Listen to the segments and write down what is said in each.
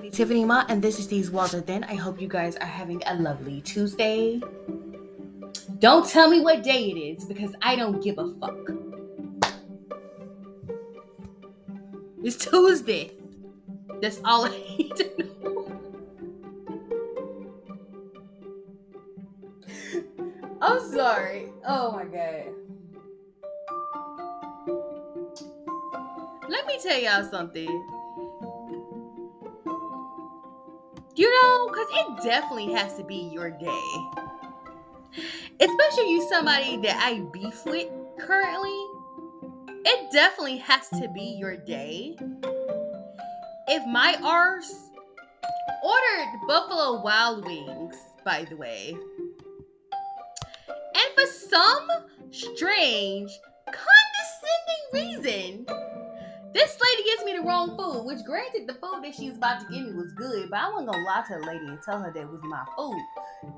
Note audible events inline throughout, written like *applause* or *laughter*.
Lady Tiffany Ma, and this is These Walls Are Thin. I hope you guys are having a lovely Tuesday. Don't tell me what day it is because I don't give a fuck. It's Tuesday. That's all I *laughs* need to know. I'm sorry. Oh my god. Let me tell y'all something. Know, because it definitely has to be your day. Especially you somebody that I beef with currently. It definitely has to be your day. If my arse ordered Buffalo Wild Wings, by the way. And for some strange, condescending reason, this lady gives me the wrong food, which granted the food that she was about to give me was good, but I wasn't gonna lie to the lady and tell her that was my food.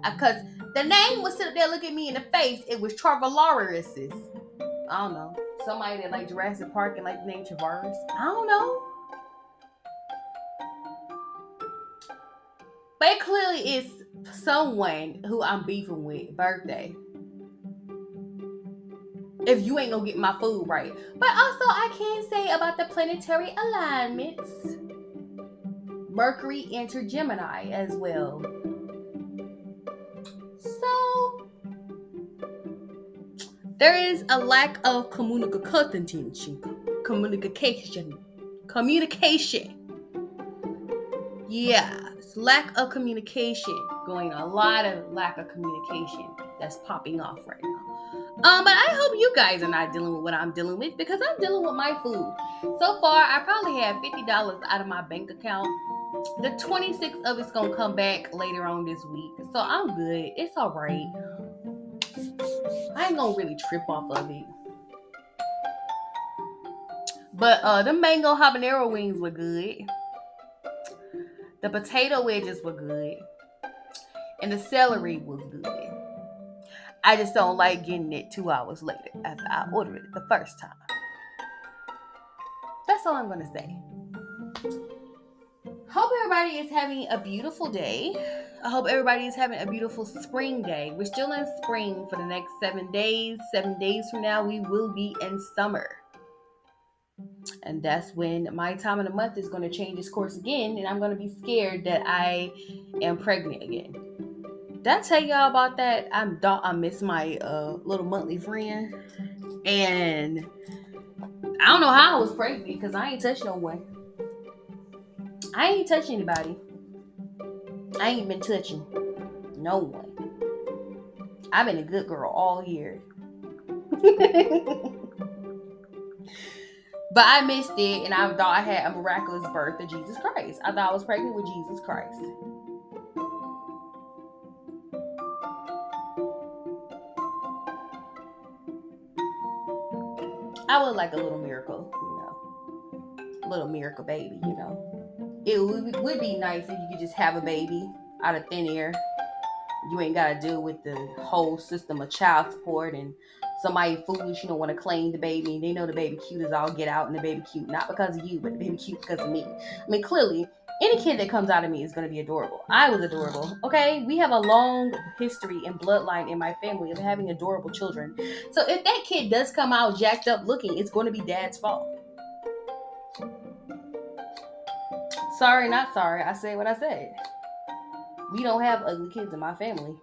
Because uh, the name was sitting there looking me in the face, it was Travelarius's. I don't know. Somebody that like Jurassic Park and like the name Traverse. I don't know. But it clearly is someone who I'm beefing with birthday if you ain't gonna get my food right. But also, I can say about the planetary alignments Mercury entered Gemini as well. So, there is a lack of communication. Communication. Communication. Yeah, lack of communication going. A lot of lack of communication that's popping off right now. Um, but I hope you guys are not dealing with what I'm dealing with because I'm dealing with my food. So far, I probably have $50 out of my bank account. The 26th of it's gonna come back later on this week. So I'm good. It's alright. I ain't gonna really trip off of it. But uh the mango habanero wings were good. The potato wedges were good. And the celery was good. I just don't like getting it two hours later after I ordered it the first time. That's all I'm to say. Hope everybody is having a beautiful day. I hope everybody is having a beautiful spring day. We're still in spring for the next seven days. Seven days from now, we will be in summer. And that's when my time of the month is going to change its course again, and I'm going to be scared that I am pregnant again. Did I tell y'all about that? I'm I miss my uh, little monthly friend, and I don't know how I was pregnant because I ain't touched no one. I ain't touched anybody. I ain't been touching no one. I've been a good girl all year. *laughs* but I missed it and I thought I had a miraculous birth of Jesus Christ. I thought I was pregnant with Jesus Christ. I would like a little miracle, you know, a little miracle baby, you know. It would, would be nice if you could just have a baby out of thin air. You ain't got to deal with the whole system of child support and somebody foolish, you know, want to claim the baby. And They know the baby cute is all get out and the baby cute, not because of you, but the baby cute because of me. I mean, clearly, any kid that comes out of me is going to be adorable. I was adorable. Okay. We have a long history and bloodline in my family of having adorable children. So if that kid does come out jacked up looking, it's going to be dad's fault. Sorry, not sorry. I say what I said. We don't have ugly kids in my family.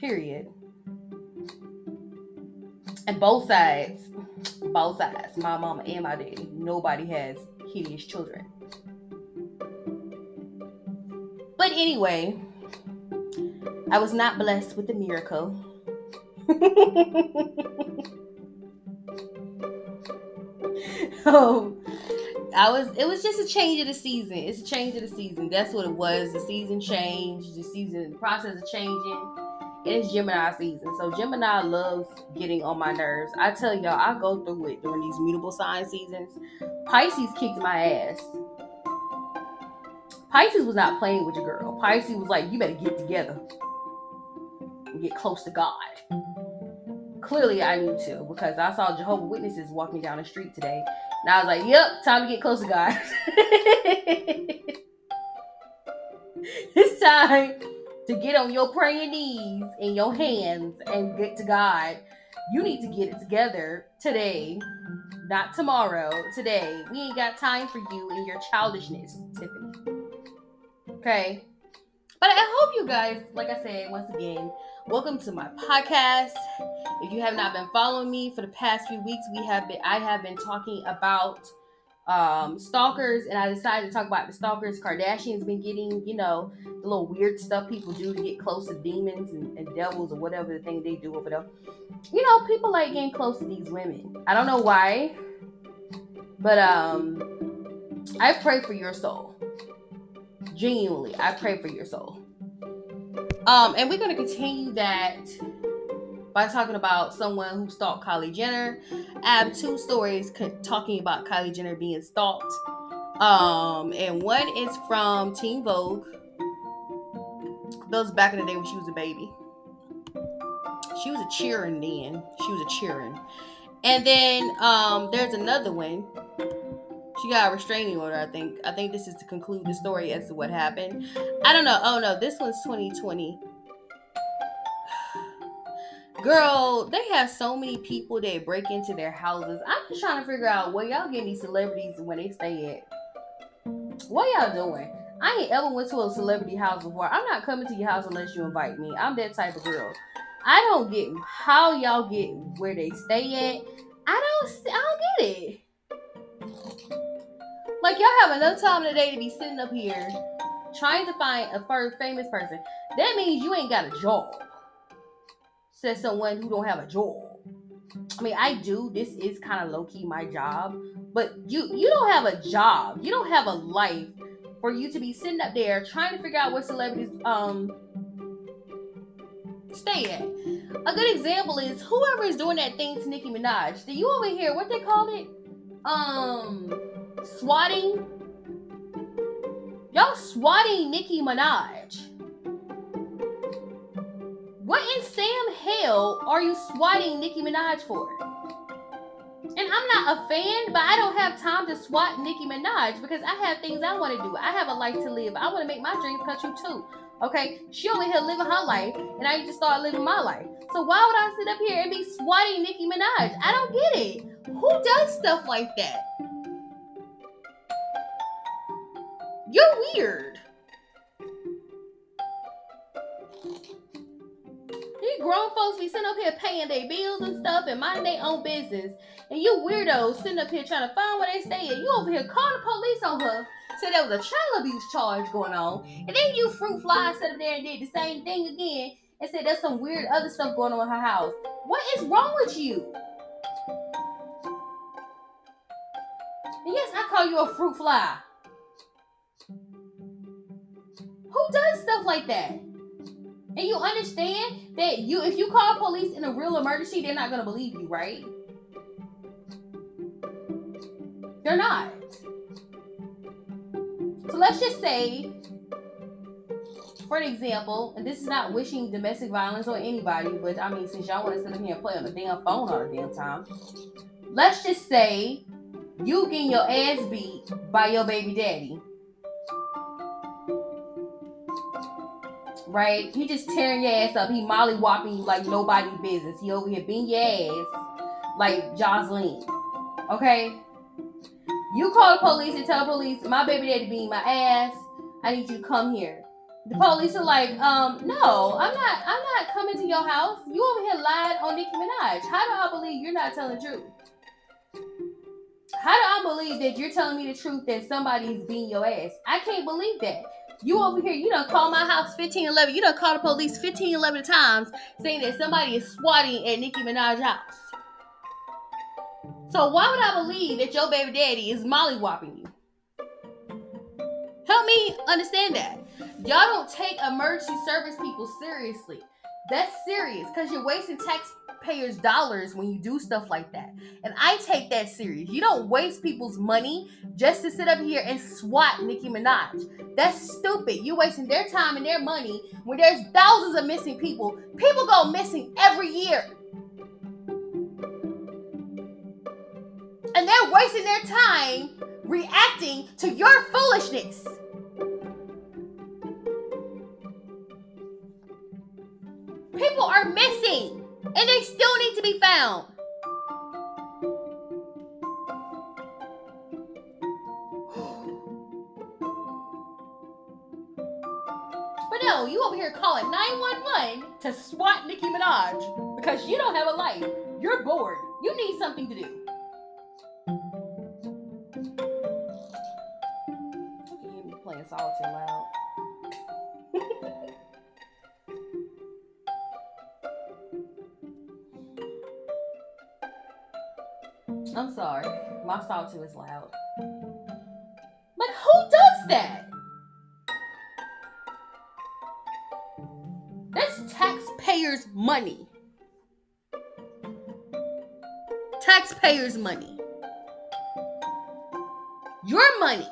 Period. And both sides, both sides, my mama and my daddy, nobody has hideous children. Anyway, I was not blessed with the miracle. *laughs* oh, I was. It was just a change of the season. It's a change of the season. That's what it was. The season changed. The season the process of changing. It's Gemini season, so Gemini loves getting on my nerves. I tell y'all, I go through it during these mutable sign seasons. Pisces kicked my ass Pisces was not playing with your girl. Pisces was like, you better get together and get close to God. clearly I need to because I saw Jehovah Witnesses walking down the street today, and I was like, "Yep, time to get close to God." *laughs* it's time to get on your praying knees and your hands and get to God. You need to get it together today, not tomorrow. Today, we ain't got time for you and your childishness, Tiffany. Okay. But I hope you guys, like I said, once again, welcome to my podcast. If you have not been following me for the past few weeks, we have been I have been talking about um, stalkers, and I decided to talk about the stalkers Kardashians been getting, you know, the little weird stuff people do to get close to demons and, and devils or whatever the thing they do over there. You know, people like getting close to these women. I don't know why, but um, I pray for your soul. Genuinely, I pray for your soul. Um, and we're gonna continue that by talking about someone who stalked Kylie Jenner. I have two stories talking about Kylie Jenner being stalked. Um, and one is from Teen Vogue. Those back in the day when she was a baby. She was a cheering then. She was a cheering. And then um, there's another one she got a restraining order, I think. I think this is to conclude the story as to what happened. I don't know. Oh no, this one's 2020. *sighs* Girl, they have so many people that break into their houses. I'm just trying to figure out where y'all getting these celebrities when they stay at. What y'all doing? I ain't ever went to a celebrity house before. I'm not coming to your house unless you invite me. I'm that type of girl. I don't get how y'all get where they stay at. I don't. I don't get it. Like y'all have enough time in the day to be sitting up here trying to find a first famous person. That means you ain't got a job. Says someone who don't have a job. I mean, I do. This is kind of low key my job, but you you don't have a job. You don't have a life for you to be sitting up there trying to figure out where celebrities um stay at. A good example is whoever is doing that thing to Nicki Minaj. Do you over here what they call it? Um swatting. Y'all swatting Nicki Minaj. What in Sam hell are you swatting Nicki Minaj for? And I'm not a fan, but I don't have time to swat Nicki Minaj because I have things I want to do. I have a life to live. I want to make my dreams come true too. Okay, she over here living her life, and I to start living my life. So why would I sit up here and be swatting Nicki Minaj? I don't get it. Who does stuff like that? You're weird. These grown folks be sitting up here paying their bills and stuff and minding their own business. And you weirdos sitting up here trying to find where they stay And You over here calling the police on her. Said there was a child abuse charge going on. And then you fruit fly sat up there and did the same thing again and said there's some weird other stuff going on in her house. What is wrong with you? And yes, I call you a fruit fly. Who does stuff like that? And you understand that you if you call police in a real emergency, they're not gonna believe you, right? They're not. So let's just say, for an example, and this is not wishing domestic violence on anybody, but I mean, since y'all want to sit here and play on the damn phone all the damn time, let's just say you getting your ass beat by your baby daddy right? He just tearing your ass up. He molly whopping you like nobody business. He over here being your ass like Jocelyn. Okay? You call the police and tell the police my baby daddy being my ass. I need you to come here. The police are like, um, no, I'm not I'm not coming to your house. You over here lied on Nicki Minaj. How do I believe you're not telling the truth? How do I believe that you're telling me the truth that somebody's being your ass? I can't believe that. You over here, you don't call my house 15, 11. You don't call the police 15, 11 times saying that somebody is swatting at Nicki Minaj's house. So why would I believe that your baby daddy is mollywhopping you? Help me understand that. Y'all don't take emergency service people seriously. That's serious because you're wasting tax taxpayers' dollars when you do stuff like that. And I take that serious. You don't waste people's money just to sit up here and swat Nicki Minaj. That's stupid. You're wasting their time and their money when there's thousands of missing people. People go missing every year. And they're wasting their time reacting to your foolishness. People are missing and they still need to be found. *gasps* But no, you over here calling 911 to swat Nicki Minaj because you don't have a life. You're bored. You need something to do. You can hear me playing solitaire I'm sorry. My solitaire is loud. Like, who does that? That's taxpayers' money. Taxpayers' money. Your money.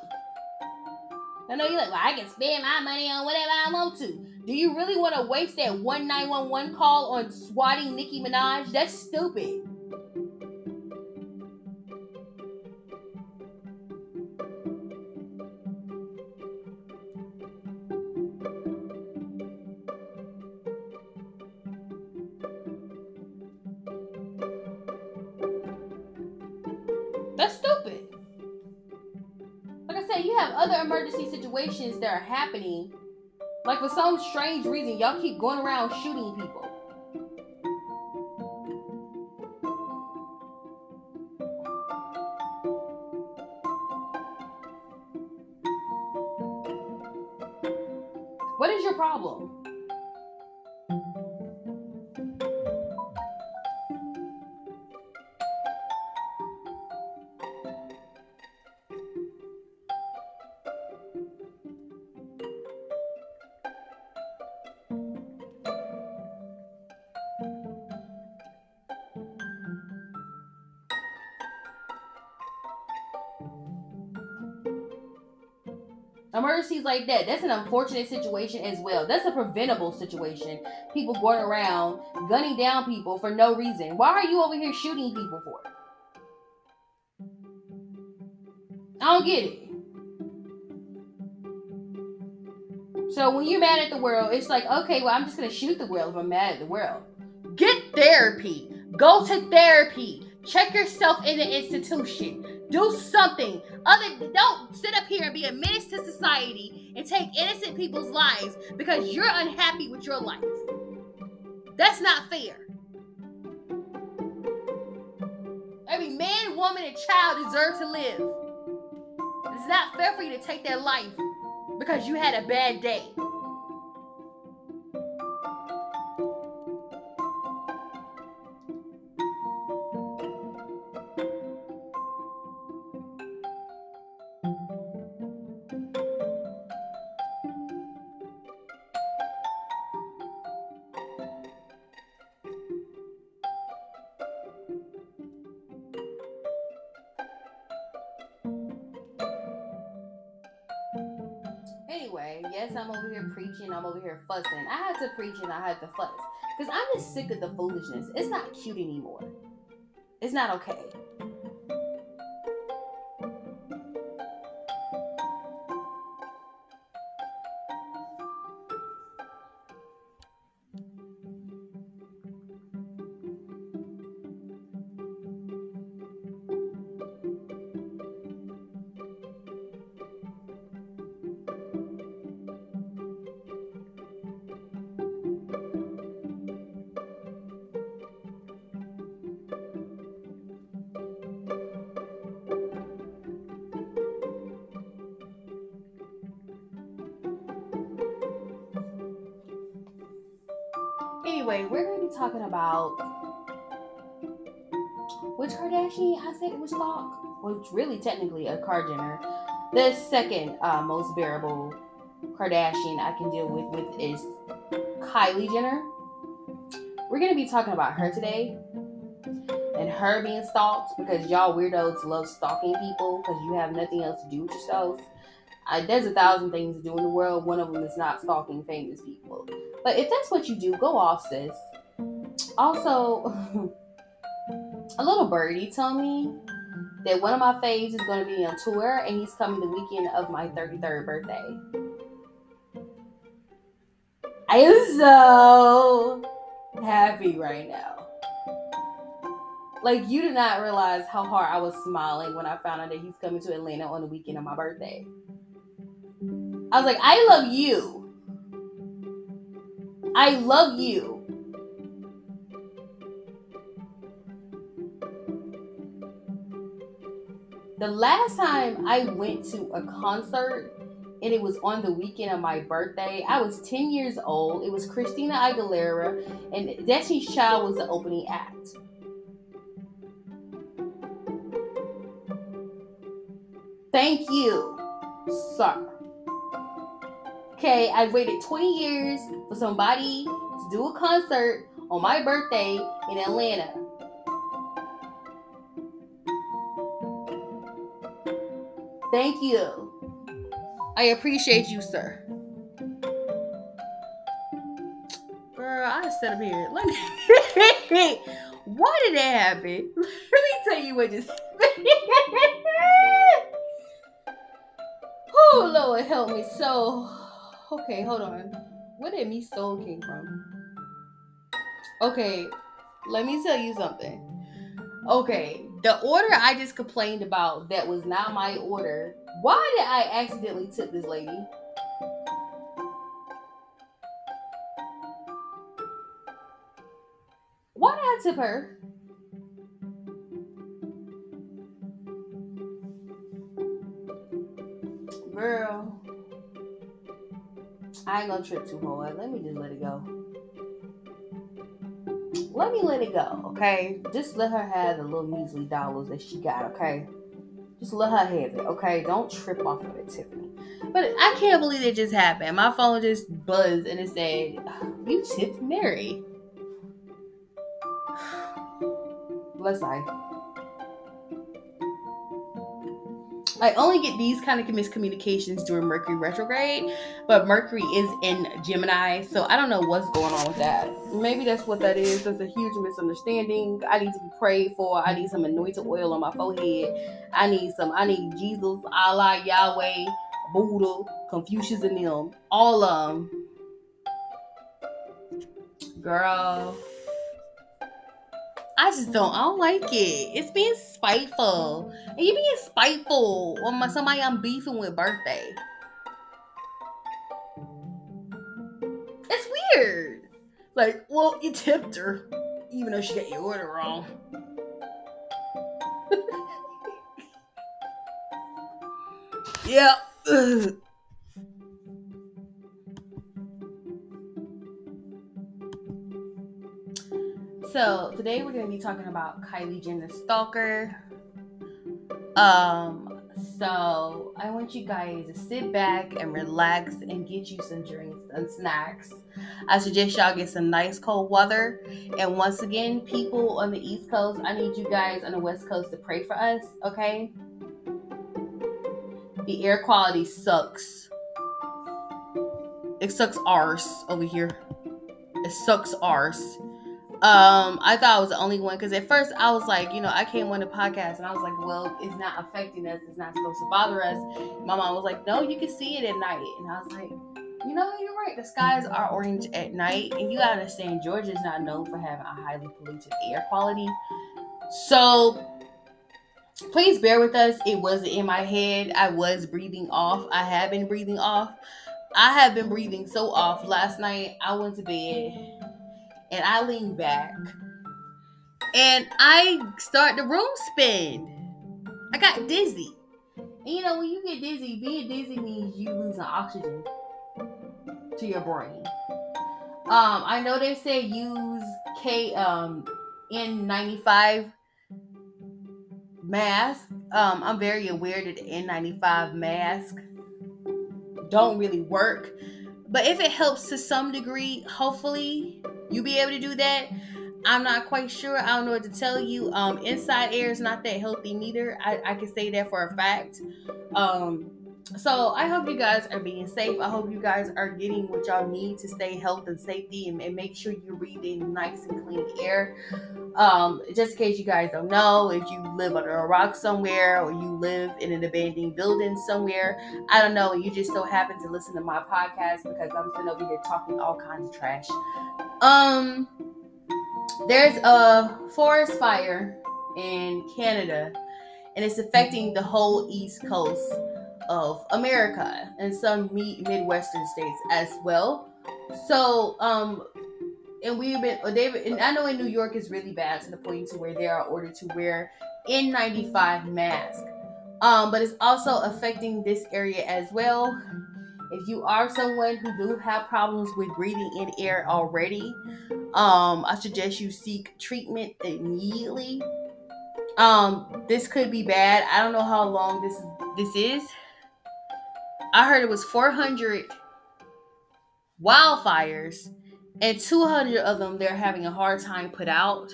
I know you're like, well, I can spend my money on whatever I want to. Do you really want to waste that 1911 call on swatting Nicki Minaj? That's stupid. Happening. Like for some strange reason, y'all keep going around shooting people. What is your problem? Emergencies like that, that's an unfortunate situation as well. That's a preventable situation. People going around gunning down people for no reason. Why are you over here shooting people for? I don't get it. So when you're mad at the world, it's like, okay, well, I'm just gonna shoot the world if I'm mad at the world. Get therapy. Go to therapy. Check yourself in the institution. Do something. Other don't sit up here and be a menace to society and take innocent people's lives because you're unhappy with your life. That's not fair. Every man, woman, and child deserve to live. It's not fair for you to take their life because you had a bad day. Had to preach and I had to fuss. Because I'm just sick of the foolishness. It's not cute anymore. It's not okay. Anyway, we're going to be talking about which Kardashian I said it was it's really technically a Jenner. The second uh, most bearable Kardashian I can deal with with is Kylie Jenner. We're gonna be talking about her today and her being stalked because y'all weirdos love stalking people because you have nothing else to do with yourselves. Uh, there's a thousand things to do in the world. One of them is not stalking famous people. But if that's what you do, go off, sis. Also, *laughs* a little birdie told me that one of my faves is going to be on tour and he's coming the weekend of my 33rd birthday. I am so happy right now. Like, you did not realize how hard I was smiling when I found out that he's coming to Atlanta on the weekend of my birthday. I was like, I love you. I love you. The last time I went to a concert and it was on the weekend of my birthday, I was 10 years old. It was Christina Aguilera and Destiny's Child was the opening act. Thank you, sir. Okay, I waited 20 years for somebody to do a concert on my birthday in Atlanta. Thank you. I appreciate you, sir. Girl, I sit up here. Let me. *laughs* Why did that happen? *laughs* Let me tell you what just happened. *laughs* oh, Lord, help me. So, okay, hold on. Where did me soul came from? Okay, let me tell you something. Okay, the order I just complained about that was not my order. Why did I accidentally tip this lady? Why did I tip her? I ain't gonna trip too hard. Let me just let it go let me let it go, okay? Just let her have the little measly dollars that she got, okay? Just let her have it, okay? Don't trip off of it, Tiffany. But I can't believe it just happened. My phone just buzzed and it said, You tipped Mary. *sighs* Bless I. I only get these kind of miscommunications during Mercury retrograde, but Mercury is in Gemini, so I don't know what's going on with that. Maybe that's what that is. That's a huge misunderstanding. I need to be prayed for. I need some anointed oil on my forehead. I need some. I need Jesus, Allah, Yahweh, Buddha, Confucius, and them. All of them. Girl. I just don't. I don't like it. It's being spiteful, and you being spiteful on my somebody I'm beefing with birthday. It's weird. Like, well, you tipped her, even though she got your order wrong. *laughs* yeah. *laughs* So today we're gonna be talking about Kylie Jenner stalker. Um, so I want you guys to sit back and relax and get you some drinks and snacks. I suggest y'all get some nice cold weather. And once again, people on the East Coast, I need you guys on the West Coast to pray for us, okay? The air quality sucks. It sucks arse over here. It sucks arse. Um, I thought I was the only one because at first I was like, you know, I came on the podcast and I was like, well, it's not affecting us. It's not supposed to bother us. My mom was like, no, you can see it at night. And I was like, you know, you're right. The skies are orange at night. And you gotta understand, Georgia is not known for having a highly polluted air quality. So please bear with us. It wasn't in my head. I was breathing off. I have been breathing off. I have been breathing so off. Last night I went to bed and I lean back and I start the room spin. I got dizzy. And you know, when you get dizzy, being dizzy means you lose losing oxygen to your brain. Um, I know they say use K um N95 mask. Um, I'm very aware that the N95 mask don't really work. But if it helps to some degree, hopefully you be able to do that. I'm not quite sure. I don't know what to tell you. Um, inside air is not that healthy neither. I, I can say that for a fact. Um, so I hope you guys are being safe. I hope you guys are getting what y'all need to stay health and safety and, and make sure you're breathing nice and clean air. Um, just in case you guys don't know, if you live under a rock somewhere or you live in an abandoned building somewhere, I don't know, you just so happen to listen to my podcast because I'm sitting over here talking all kinds of trash. Um, there's a forest fire in Canada and it's affecting the whole East Coast of America and some Midwestern states as well. So, um, and we've been, they've, and I know in New York is really bad to the point to where they are ordered to wear N95 mask. Um, but it's also affecting this area as well. If you are someone who do have problems with breathing in air already, um, I suggest you seek treatment immediately. Um, this could be bad. I don't know how long this this is. I heard it was 400 wildfires and 200 of them they're having a hard time put out.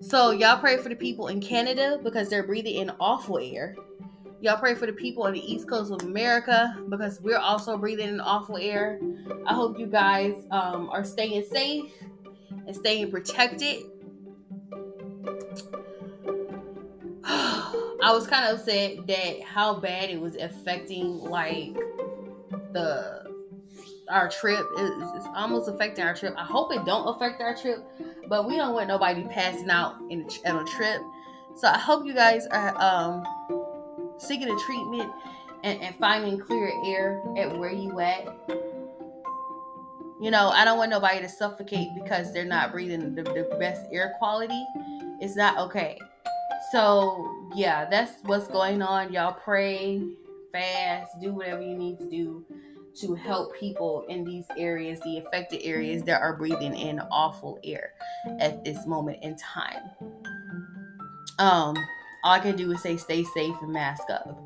So y'all pray for the people in Canada because they're breathing in awful air. Y'all pray for the people on the east coast of America because we're also breathing in awful air. I hope you guys um, are staying safe and staying protected. *sighs* I was kind of upset that how bad it was affecting like the our trip. It's, it's almost affecting our trip. I hope it don't affect our trip, but we don't want nobody passing out in on a trip. So I hope you guys are um, seeking a treatment and, and finding clear air at where you at. You know, I don't want nobody to suffocate because they're not breathing the, the best air quality. It's not okay. So yeah, that's what's going on. Y'all pray, fast, do whatever you need to do to help people in these areas, the affected areas that are breathing in awful air at this moment in time. Um, all I can do is say stay safe and mask up.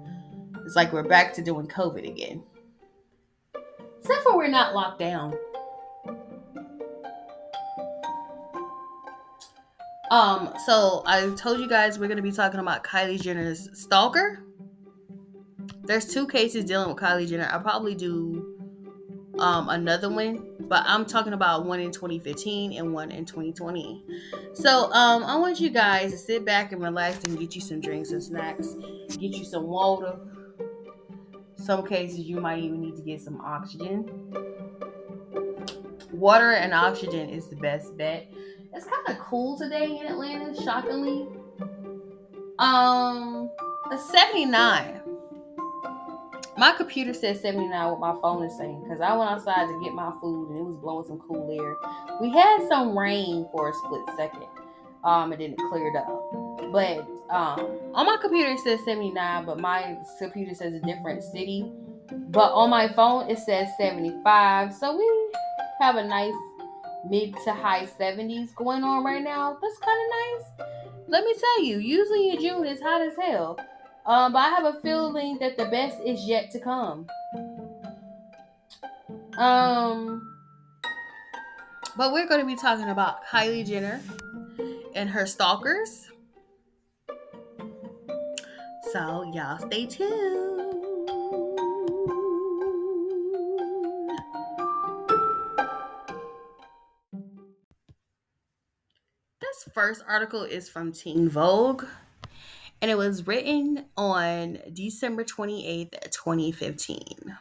It's like we're back to doing COVID again. Except for we're not locked down. Um, so I told you guys we're gonna be talking about Kylie Jenner's stalker. There's two cases dealing with Kylie Jenner. I'll probably do um another one, but I'm talking about one in 2015 and one in 2020. So um I want you guys to sit back and relax and get you some drinks and snacks, get you some water. Some cases you might even need to get some oxygen. Water and oxygen is the best bet it's kind of cool today in Atlanta, shockingly. Um, a 79. My computer says 79 what my phone is saying because I went outside to get my food and it was blowing some cool air. We had some rain for a split second. Um, and then it cleared up. But um, on my computer it says 79, but my computer says a different city. But on my phone it says 75. So we have a nice mid to high 70s going on right now. That's kind of nice. Let me tell you, usually in June it's hot as hell. Um, but I have a feeling that the best is yet to come. Um, but we're going to be talking about Kylie Jenner and her stalkers. So y'all stay tuned. This first article is from Teen Vogue, and it was written on December 28th, 2015.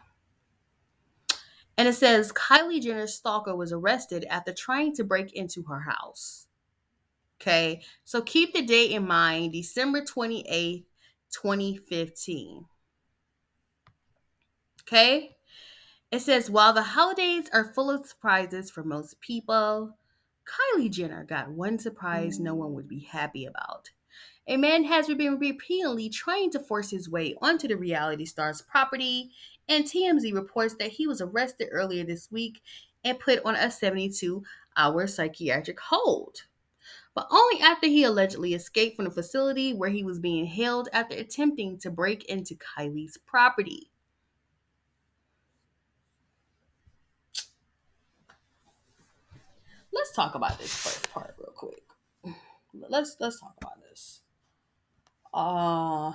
And it says Kylie Jenner's stalker was arrested after trying to break into her house. Okay, so keep the date in mind December 28th, 2015. Okay, it says while the holidays are full of surprises for most people, Kylie Jenner got one surprise no one would be happy about. A man has been repeatedly trying to force his way onto the reality star's property, and TMZ reports that he was arrested earlier this week and put on a 72 hour psychiatric hold. But only after he allegedly escaped from the facility where he was being held after attempting to break into Kylie's property. let's talk about this first part real quick. Let's let's talk about this uh,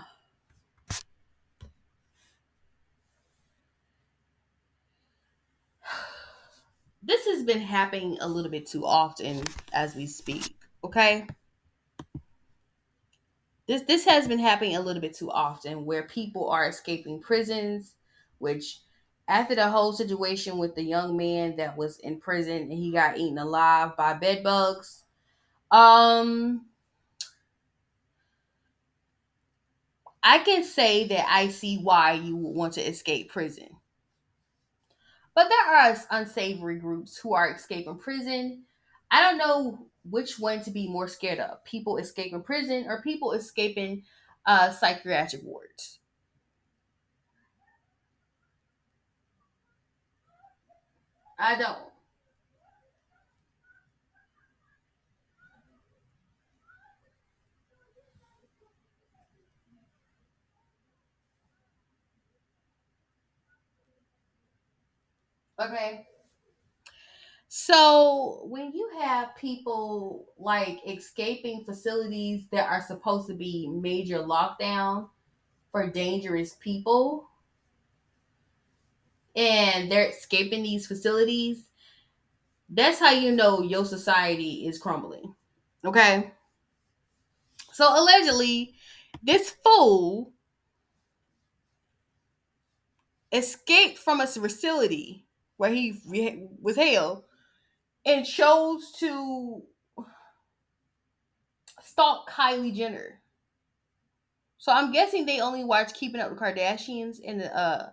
this has been happening a little bit too often as we speak okay? This this has been happening a little bit too often where people are escaping prisons which after the whole situation with the young man that was in prison and he got eaten alive by bedbugs um I can say that I see why you would want to escape prison. But there are unsavory groups who are escaping prison. I don't know which one to be more scared of people escaping prison or people escaping uh, psychiatric wards. I don't. Okay. So when you have people like escaping facilities that are supposed to be major lockdown for dangerous people and they're escaping these facilities, that's how you know your society is crumbling. Okay? So allegedly, this fool escaped from a facility where he was held and chose to stalk Kylie Jenner. So I'm guessing they only watch Keeping Up with Kardashians in the uh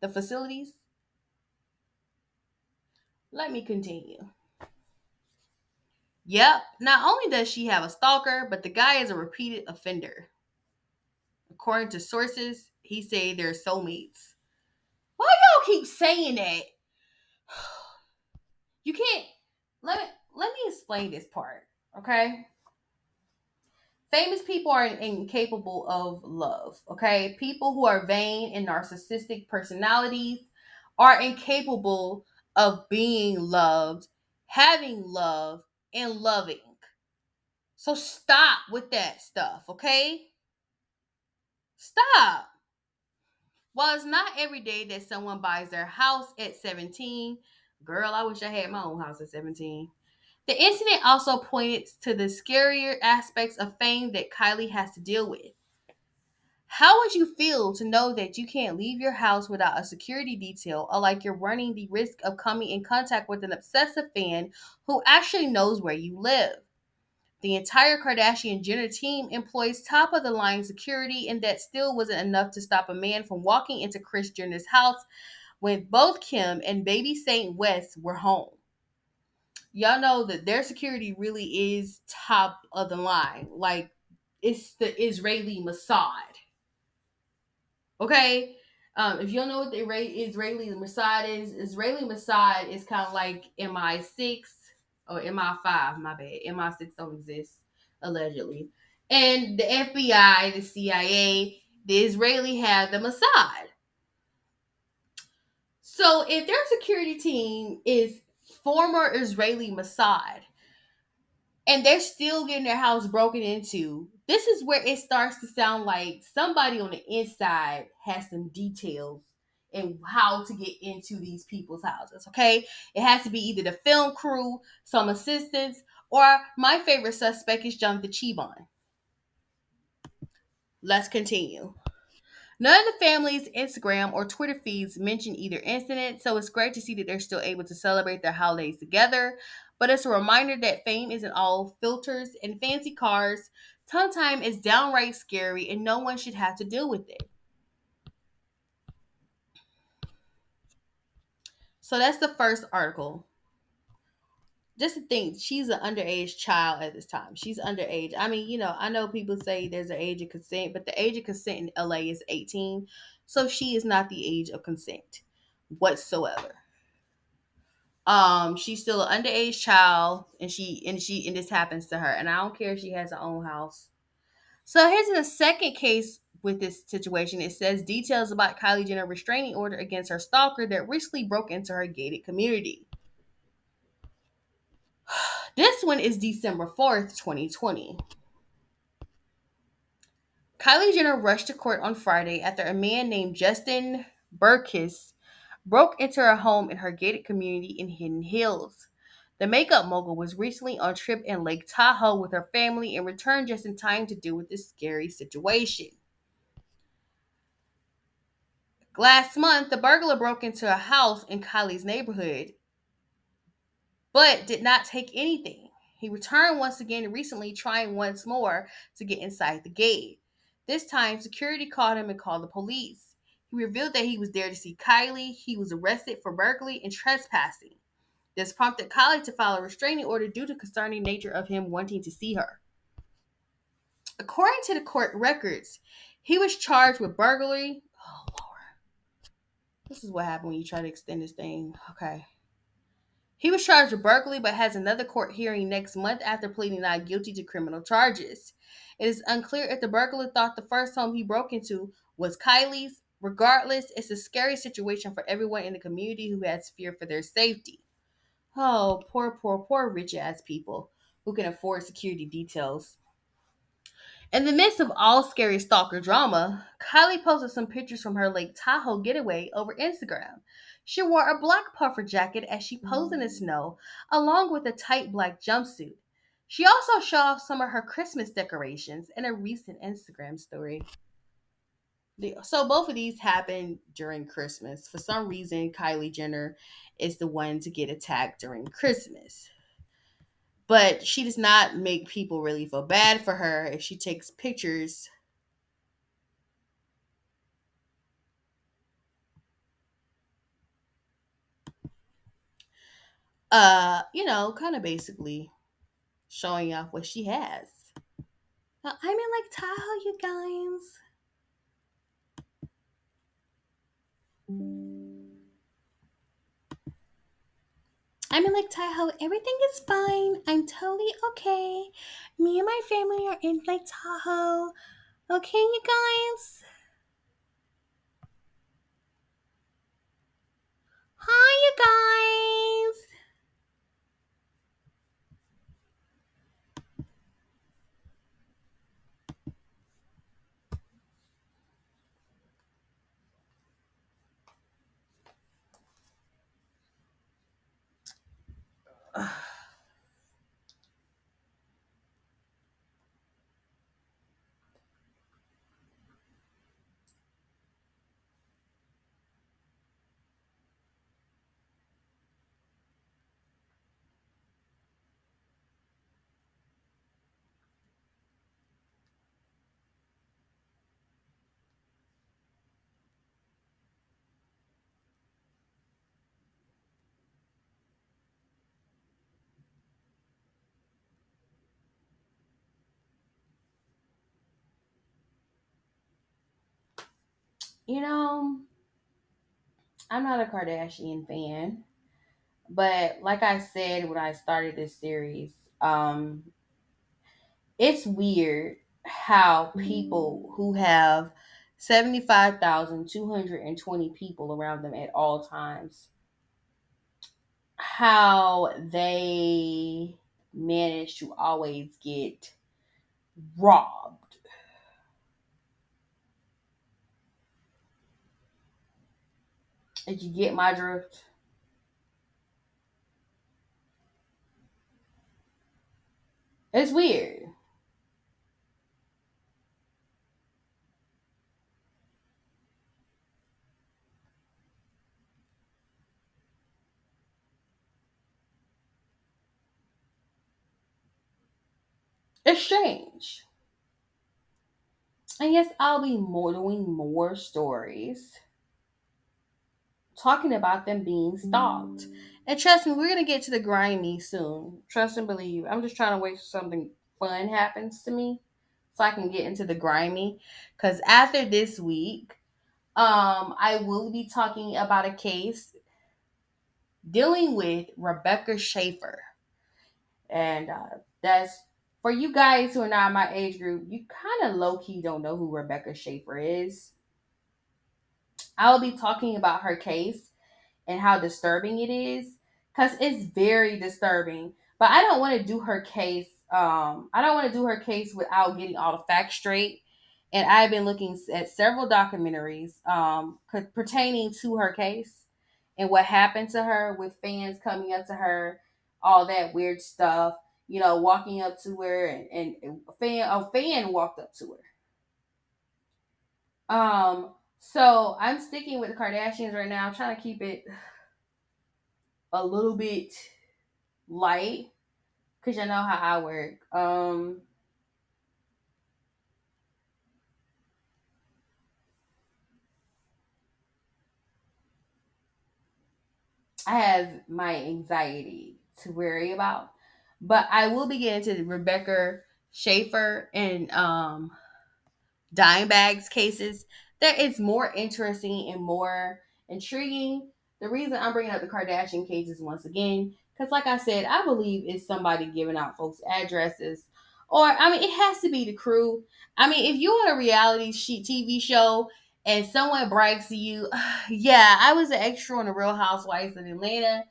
the facilities. Let me continue. Yep, not only does she have a stalker, but the guy is a repeated offender. According to sources, he say they're soulmates. Why y'all keep saying that? You can't let me let me explain this part, okay? Famous people are incapable of love, okay? People who are vain and narcissistic personalities are incapable of being loved, having love, and loving. So stop with that stuff, okay? Stop. While it's not every day that someone buys their house at 17, girl, I wish I had my own house at 17. The incident also pointed to the scarier aspects of fame that Kylie has to deal with. How would you feel to know that you can't leave your house without a security detail or like you're running the risk of coming in contact with an obsessive fan who actually knows where you live? The entire Kardashian Jenner team employs top of the line security, and that still wasn't enough to stop a man from walking into Kris Jenner's house when both Kim and baby Saint West were home. Y'all know that their security really is top of the line. Like, it's the Israeli Mossad. Okay? Um, if you don't know what the Israeli Mossad is, Israeli Mossad is kind of like MI6 or MI5, my bad. MI6 don't exist, allegedly. And the FBI, the CIA, the Israeli have the Mossad. So if their security team is former Israeli Mossad and they're still getting their house broken into, this is where it starts to sound like somebody on the inside has some details and how to get into these people's houses. Okay, it has to be either the film crew, some assistants, or my favorite suspect is Jonathan Cheban. Let's continue. None of the family's Instagram or Twitter feeds mention either incident, so it's great to see that they're still able to celebrate their holidays together. But it's a reminder that fame isn't all filters and fancy cars. Tongue time is downright scary, and no one should have to deal with it. So that's the first article. Just to think, she's an underage child at this time. She's underage. I mean, you know, I know people say there's an age of consent, but the age of consent in LA is 18. So she is not the age of consent whatsoever. Um, she's still an underage child, and she and she and this happens to her. And I don't care if she has her own house. So here's the second case with this situation. It says details about Kylie Jenner restraining order against her stalker that recently broke into her gated community. This one is December 4th, 2020. Kylie Jenner rushed to court on Friday after a man named Justin Burkiss broke into her home in her gated community in Hidden Hills. The makeup mogul was recently on trip in Lake Tahoe with her family and returned just in time to deal with this scary situation. Last month, the burglar broke into a house in Kylie's neighborhood, but did not take anything. He returned once again recently, trying once more to get inside the gate. This time, security called him and called the police. He revealed that he was there to see Kylie. He was arrested for burglary and trespassing. This prompted Kylie to file a restraining order due to the concerning nature of him wanting to see her. According to the court records, he was charged with burglary. Oh Lord. This is what happened when you try to extend this thing. Okay. He was charged with burglary but has another court hearing next month after pleading not guilty to criminal charges. It is unclear if the burglar thought the first home he broke into was Kylie's. Regardless, it's a scary situation for everyone in the community who has fear for their safety. Oh, poor, poor, poor rich ass people who can afford security details. In the midst of all scary stalker drama, Kylie posted some pictures from her Lake Tahoe getaway over Instagram. She wore a black puffer jacket as she posed in the mm. snow, along with a tight black jumpsuit. She also showed off some of her Christmas decorations in a recent Instagram story. So both of these happened during Christmas. For some reason, Kylie Jenner is the one to get attacked during Christmas. But she does not make people really feel bad for her if she takes pictures uh, you know, kind of basically showing off what she has. I'm in like Tahoe, you guys. I'm in Lake Tahoe. Everything is fine. I'm totally okay. Me and my family are in Lake Tahoe. Okay, you guys? Hi, you guys. uh, You know, I'm not a Kardashian fan, but like I said when I started this series, um, it's weird how people who have 75,220 people around them at all times, how they manage to always get robbed. Did you get my drift? It's weird. It's strange. And yes, I'll be more doing more stories talking about them being stalked. And trust me, we're gonna get to the grimy soon. Trust and believe. I'm just trying to wait till something fun happens to me so I can get into the grimy. Cause after this week, um, I will be talking about a case dealing with Rebecca Schaeffer. And uh, that's for you guys who are not my age group, you kind of low key don't know who Rebecca Schaeffer is. I'll be talking about her case and how disturbing it is because it's very disturbing. But I don't want to do her case. Um, I don't want to do her case without getting all the facts straight. And I've been looking at several documentaries um, pertaining to her case. and what happened to her with fans coming up to her, all that weird stuff. You know, walking up to her and, and a fan a fan walked up to her. Um, so I'm sticking with the Kardashians right now. I'm trying to keep it a little bit light because you know how I work. Um, I have my anxiety to worry about, but I will be getting to Rebecca Schaeffer and um, Dime Bags cases. That is more interesting and more intriguing. The reason I'm bringing up the Kardashian cases once again, because like I said, I believe it's somebody giving out folks' addresses, or I mean, it has to be the crew. I mean, if you're on a reality TV show and someone brags to you, *sighs* yeah, I was an extra on the Real Housewives of Atlanta.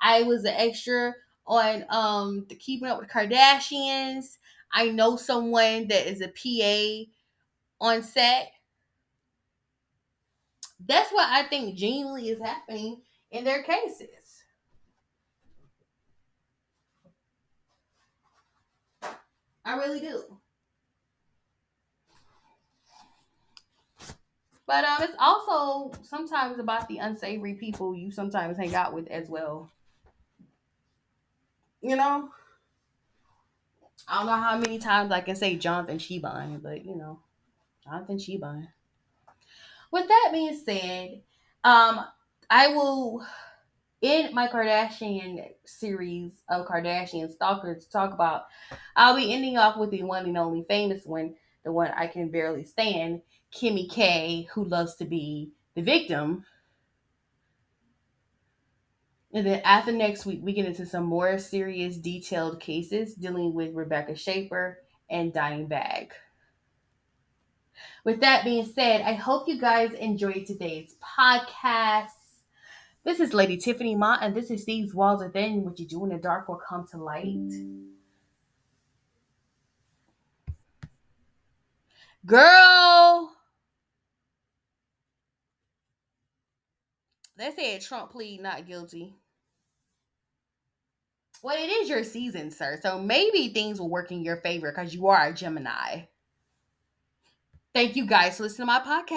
I was an extra on um the Keeping Up with Kardashians. I know someone that is a PA on set. That's what I think genuinely is happening in their cases. I really do. But um, it's also sometimes about the unsavory people you sometimes hang out with as well. You know, I don't know how many times I can say Jonathan Cheban, but you know, Jonathan Cheban. With that being said, um, I will in my Kardashian series of Kardashian stalkers talk about. I'll be ending off with the one and only famous one, the one I can barely stand, Kimmy K, who loves to be the victim. And then after next week, we get into some more serious, detailed cases dealing with Rebecca Schaeffer and Dime Bag. With that being said, I hope you guys enjoyed today's podcast. This is Lady Tiffany Ma, and this is These Walls Are Thin. What you do in the dark will come to light. Girl, They said Trump plead not guilty. Well, it is your season, sir. So maybe things will work in your favor because you are a Gemini. Thank you guys for listening to my podcast.